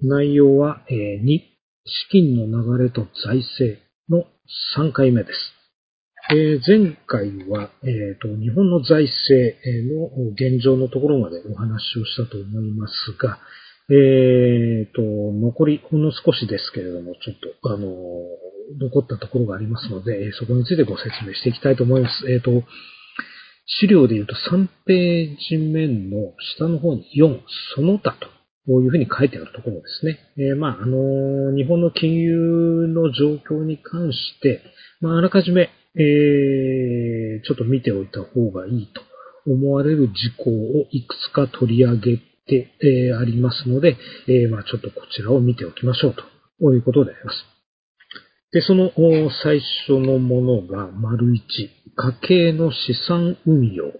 内容は、2、資金の流れと財政の3回目です。えー、前回は、えーと、日本の財政の現状のところまでお話をしたと思いますが、えーと、残りほんの少しですけれども、ちょっと、あの残ったところがありますので、そこについてご説明していきたいと思います。えーと、資料で言うと3ページ目の下の方に4、その他とこういうふうに書いてあるところですね。えー、まあ、あの、日本の金融の状況に関して、まあ、あらかじめ、えー、ちょっと見ておいた方がいいと思われる事項をいくつか取り上げて、えー、ありますので、えー、まあ、ちょっとこちらを見ておきましょうということであります。で、その最初のものが、丸一、家計の資産運用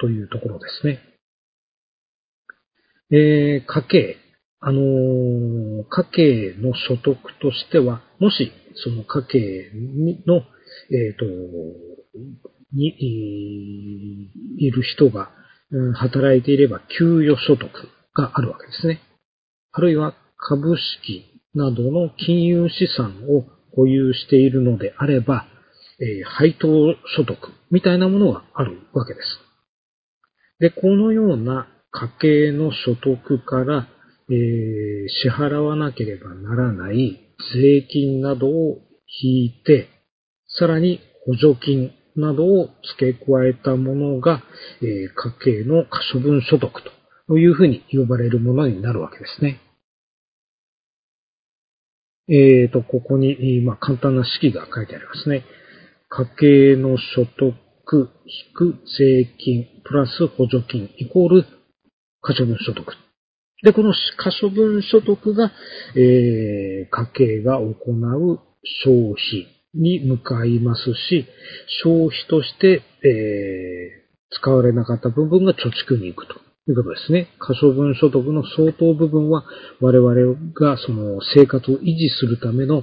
というところですね。えー、家計、あのー、家計の所得としては、もし、その家計の、えっ、ー、と、に、いる人が、うん、働いていれば給与所得があるわけですね。あるいは株式などの金融資産を保有しているのであれば、えー、配当所得みたいなものがあるわけです。で、このような家計の所得から、えー、支払わなければならない税金などを引いて、さらに補助金などを付け加えたものが、えー、家計の可処分所得というふうに呼ばれるものになるわけですね。えーと、ここに、まあ、簡単な式が書いてありますね。家計の所得引く税金プラス補助金イコール可処分所得。で、この可処分所得が、えー、家計が行う消費に向かいますし、消費として、えー、使われなかった部分が貯蓄に行くということですね。可処分所得の相当部分は我々がその生活を維持するための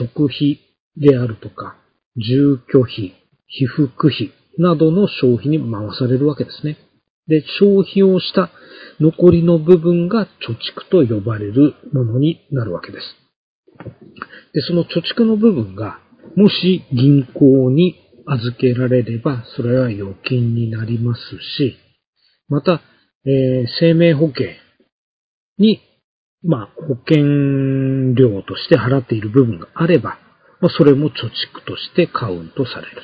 食費であるとか、住居費、被服費などの消費に回されるわけですね。で、消費をした残りの部分が貯蓄と呼ばれるものになるわけです。で、その貯蓄の部分が、もし銀行に預けられれば、それは預金になりますし、また、えー、生命保険に、まあ、保険料として払っている部分があれば、まあ、それも貯蓄としてカウントされる。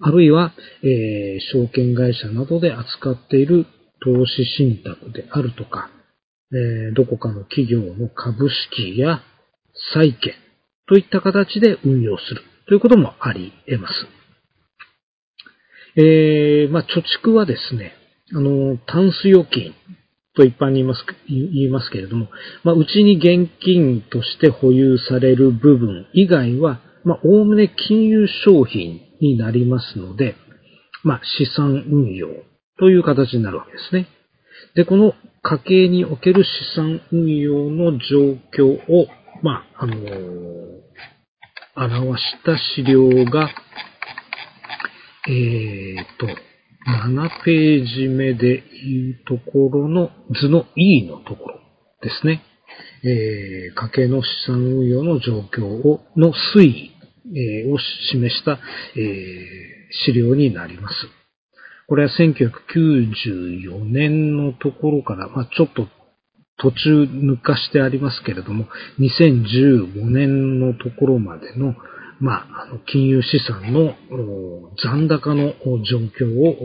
あるいは、えー、証券会社などで扱っている投資信託であるとか、えー、どこかの企業の株式や債券といった形で運用するということもあり得ます。えー、まあ、貯蓄はですね、あの、タンス預金と一般に言います言いますけれども、まあ、うちに現金として保有される部分以外は、まあ、おおむね金融商品になりますので、まあ、資産運用という形になるわけですね。で、この家計における資産運用の状況を、まあ、あのー、表した資料が、えーと、7ページ目でいうところの図の E のところですね。えー、家計の資産運用の状況を、の推移えを示した、え資料になります。これは1994年のところから、まあ、ちょっと途中抜かしてありますけれども、2015年のところまでの、まあ、の金融資産の残高の状況を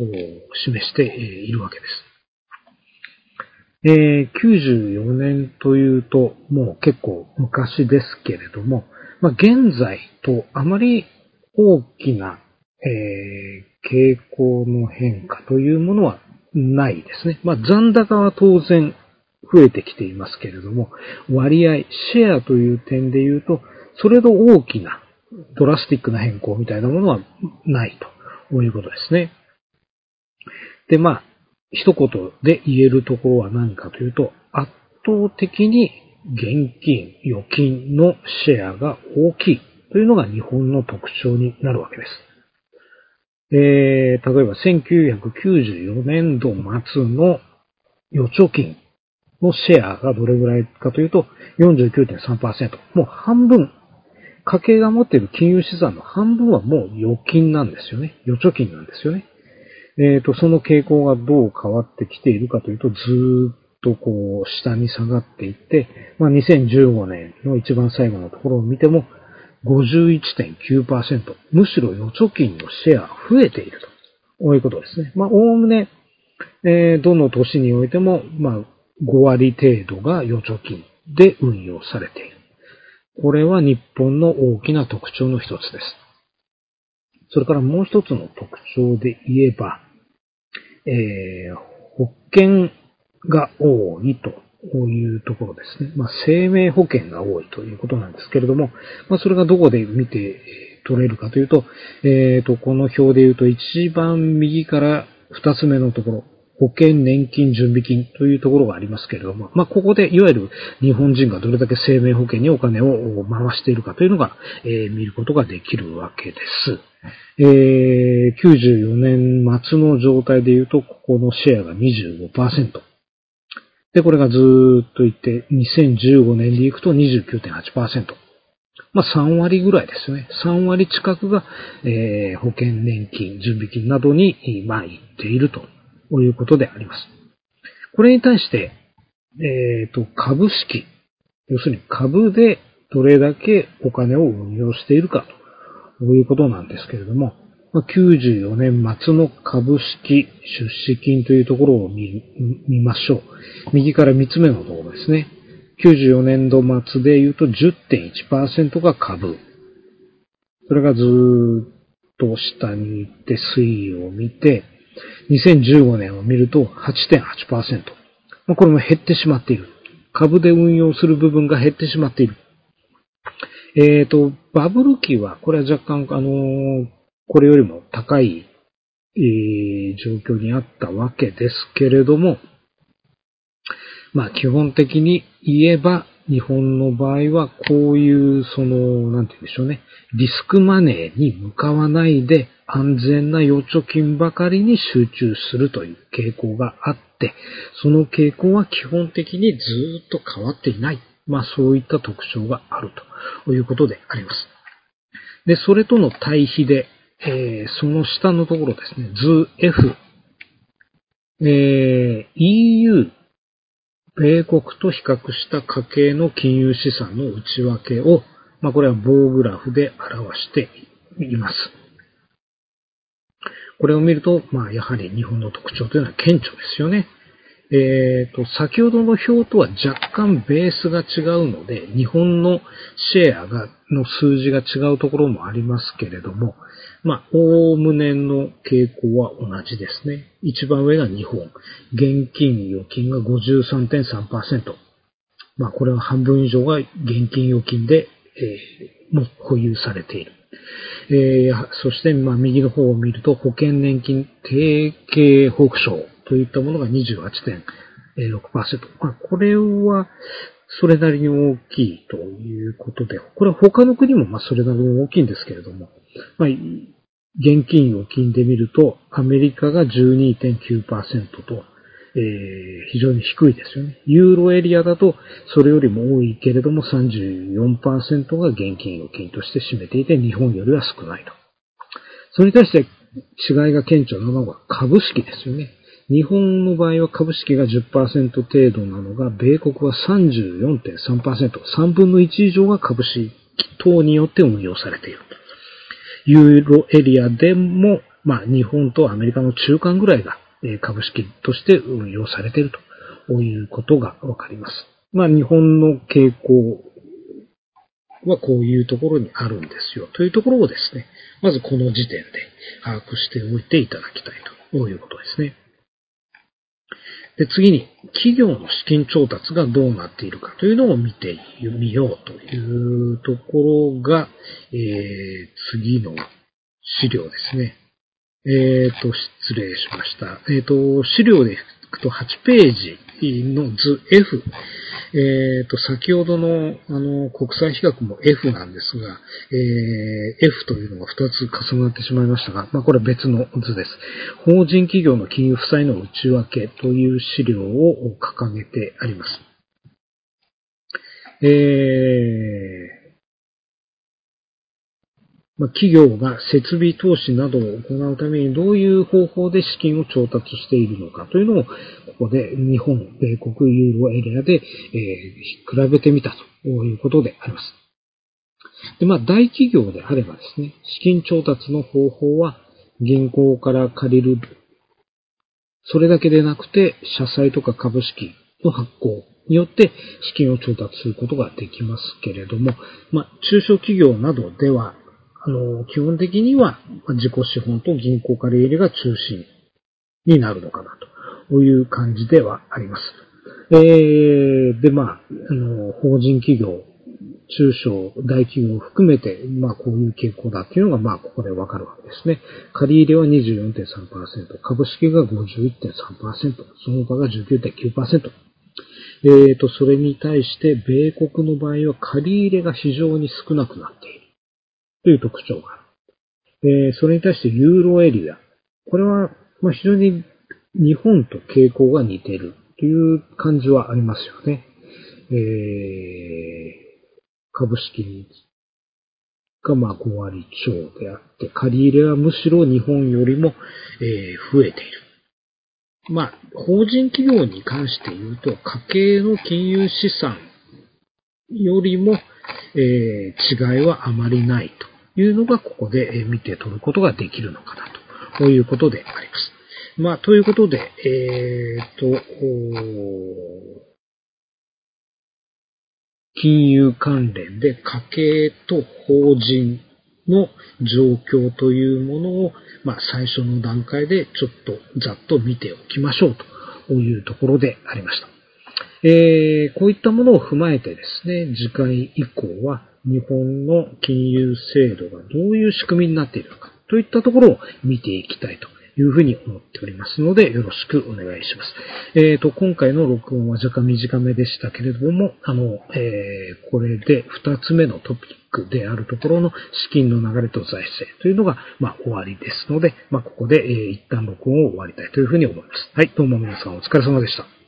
示しているわけです。えー、94年というと、もう結構昔ですけれども、まあ、現在とあまり大きな、えー、傾向の変化というものはないですね。まあ、残高は当然増えてきていますけれども、割合、シェアという点で言うと、それほど大きなドラスティックな変更みたいなものはないということですね。で、まあ、一言で言えるところは何かというと、圧倒的に現金、預金のシェアが大きいというのが日本の特徴になるわけです。えー、例えば1994年度末の預貯金のシェアがどれぐらいかというと49.3%。もう半分、家計が持っている金融資産の半分はもう預金なんですよね。預貯金なんですよね。えっ、ー、と、その傾向がどう変わってきているかというと、ずっとこう、下に下がっていって、まあ、2015年の一番最後のところを見ても、51.9%。むしろ預貯金のシェア増えていると。こういうことですね。まあ、おおむね、えー、どの年においても、まあ、5割程度が預貯金で運用されている。これは日本の大きな特徴の一つです。それからもう一つの特徴で言えば、えー、保険が多いというところですね。まあ、生命保険が多いということなんですけれども、まあ、それがどこで見て取れるかというと、えっ、ー、と、この表で言うと一番右から二つ目のところ、保険年金準備金というところがありますけれども、まあ、ここでいわゆる日本人がどれだけ生命保険にお金を回しているかというのが、えー、見ることができるわけです。えー、94年末の状態で言うと、ここのシェアが25%。で、これがずーっといって、2015年でいくと29.8%。まあ、3割ぐらいですね。3割近くが、えー、保険年金、準備金などに、まあ、行っているということであります。これに対して、え、ー、と、株式。要するに株でどれだけお金を運用しているかということなんですけれども、94年末の株式出資金というところを見見ましょう。右から3つ目のところですね。94年度末で言うと10.1%が株。それがずーっと下に行って推移を見て、2015年を見ると8.8%。これも減ってしまっている。株で運用する部分が減ってしまっている。えっ、ー、と、バブル期は、これは若干、あのー、これよりも高い、えー、状況にあったわけですけれども、まあ基本的に言えば、日本の場合はこういう、その、なんて言うんでしょうね、リスクマネーに向かわないで安全な預貯金ばかりに集中するという傾向があって、その傾向は基本的にずっと変わっていない。まあそういった特徴があるということであります。で、それとの対比で、えー、その下のところですね、図 F、えー、EU 米国と比較した家計の金融資産の内訳を、まあ、これは棒グラフで表しています。これを見ると、まあ、やはり日本の特徴というのは顕著ですよね。えっ、ー、と、先ほどの表とは若干ベースが違うので、日本のシェアが、の数字が違うところもありますけれども、まあ、おおむねの傾向は同じですね。一番上が日本。現金預金が53.3%。まあ、これは半分以上が現金預金で、えー、も保有されている。えー、そして、まあ、右の方を見ると、保険年金定型保証といったものが28.6%。まあ、これは、それなりに大きいということで、これは他の国もまあそれなりに大きいんですけれども、まあ、現金預金で見ると、アメリカが12.9%と、えー、非常に低いですよね。ユーロエリアだと、それよりも多いけれども34%が現金預金として占めていて、日本よりは少ないと。それに対して違いが顕著なのが株式ですよね。日本の場合は株式が10%程度なのが、米国は34.3%、3分の1以上が株式等によって運用されている。ユーロエリアでも、まあ、日本とアメリカの中間ぐらいが株式として運用されているということがわかります。まあ、日本の傾向はこういうところにあるんですよ。というところをですね、まずこの時点で把握しておいていただきたいということですね。で次に、企業の資金調達がどうなっているかというのを見てみようというところが、えー、次の資料ですね。えっ、ー、と、失礼しました。えっ、ー、と、資料でいくと8ページの図 F、えっ、と、先ほどの、あの、国際比較も F なんですが、えー、F というのが2つ重なってしまいましたが、まあ、これは別の図です。法人企業の金融負債の内訳という資料を掲げてあります。えー、まあ、企業が設備投資などを行うためにどういう方法で資金を調達しているのかというのを、ここで日本、米国、ユーロエリアで、えー、比べてみたということであります。で、まあ、大企業であればですね、資金調達の方法は銀行から借りる、それだけでなくて、社債とか株式の発行によって資金を調達することができますけれども、まあ、中小企業などでは、あの、基本的には自己資本と銀行借り入れが中心になるのかなという感じではあります。えー、で、まあ、あの、法人企業、中小、大企業を含めて、まあ、こういう傾向だっていうのが、まあ、ここでわかるわけですね。借り入れは24.3%、株式が51.3%、その他が19.9%。えーと、それに対して、米国の場合は借り入れが非常に少なくなっている。という特徴がある。えそれに対してユーロエリア。これは、ま、非常に日本と傾向が似ているという感じはありますよね。えー、株式がまあ5割超であって、借り入れはむしろ日本よりも、えー、増えている。まあ、法人企業に関して言うと、家計の金融資産よりも、えー、違いはあまりないと。いうのがここで見て取ることができるのかなということであります。まあ、ということで、えー、と、金融関連で家計と法人の状況というものを、まあ、最初の段階でちょっとざっと見ておきましょうというところでありました。えー、こういったものを踏まえてですね、次回以降は日本の金融制度がどういう仕組みになっているのかといったところを見ていきたいというふうに思っておりますので、よろしくお願いします。えっ、ー、と、今回の録音は若干短めでしたけれども、あの、えー、これで二つ目のトピックであるところの資金の流れと財政というのが、まあ、終わりですので、まあ、ここで、えー、一旦録音を終わりたいというふうに思います。はい、どうも皆さんお疲れ様でした。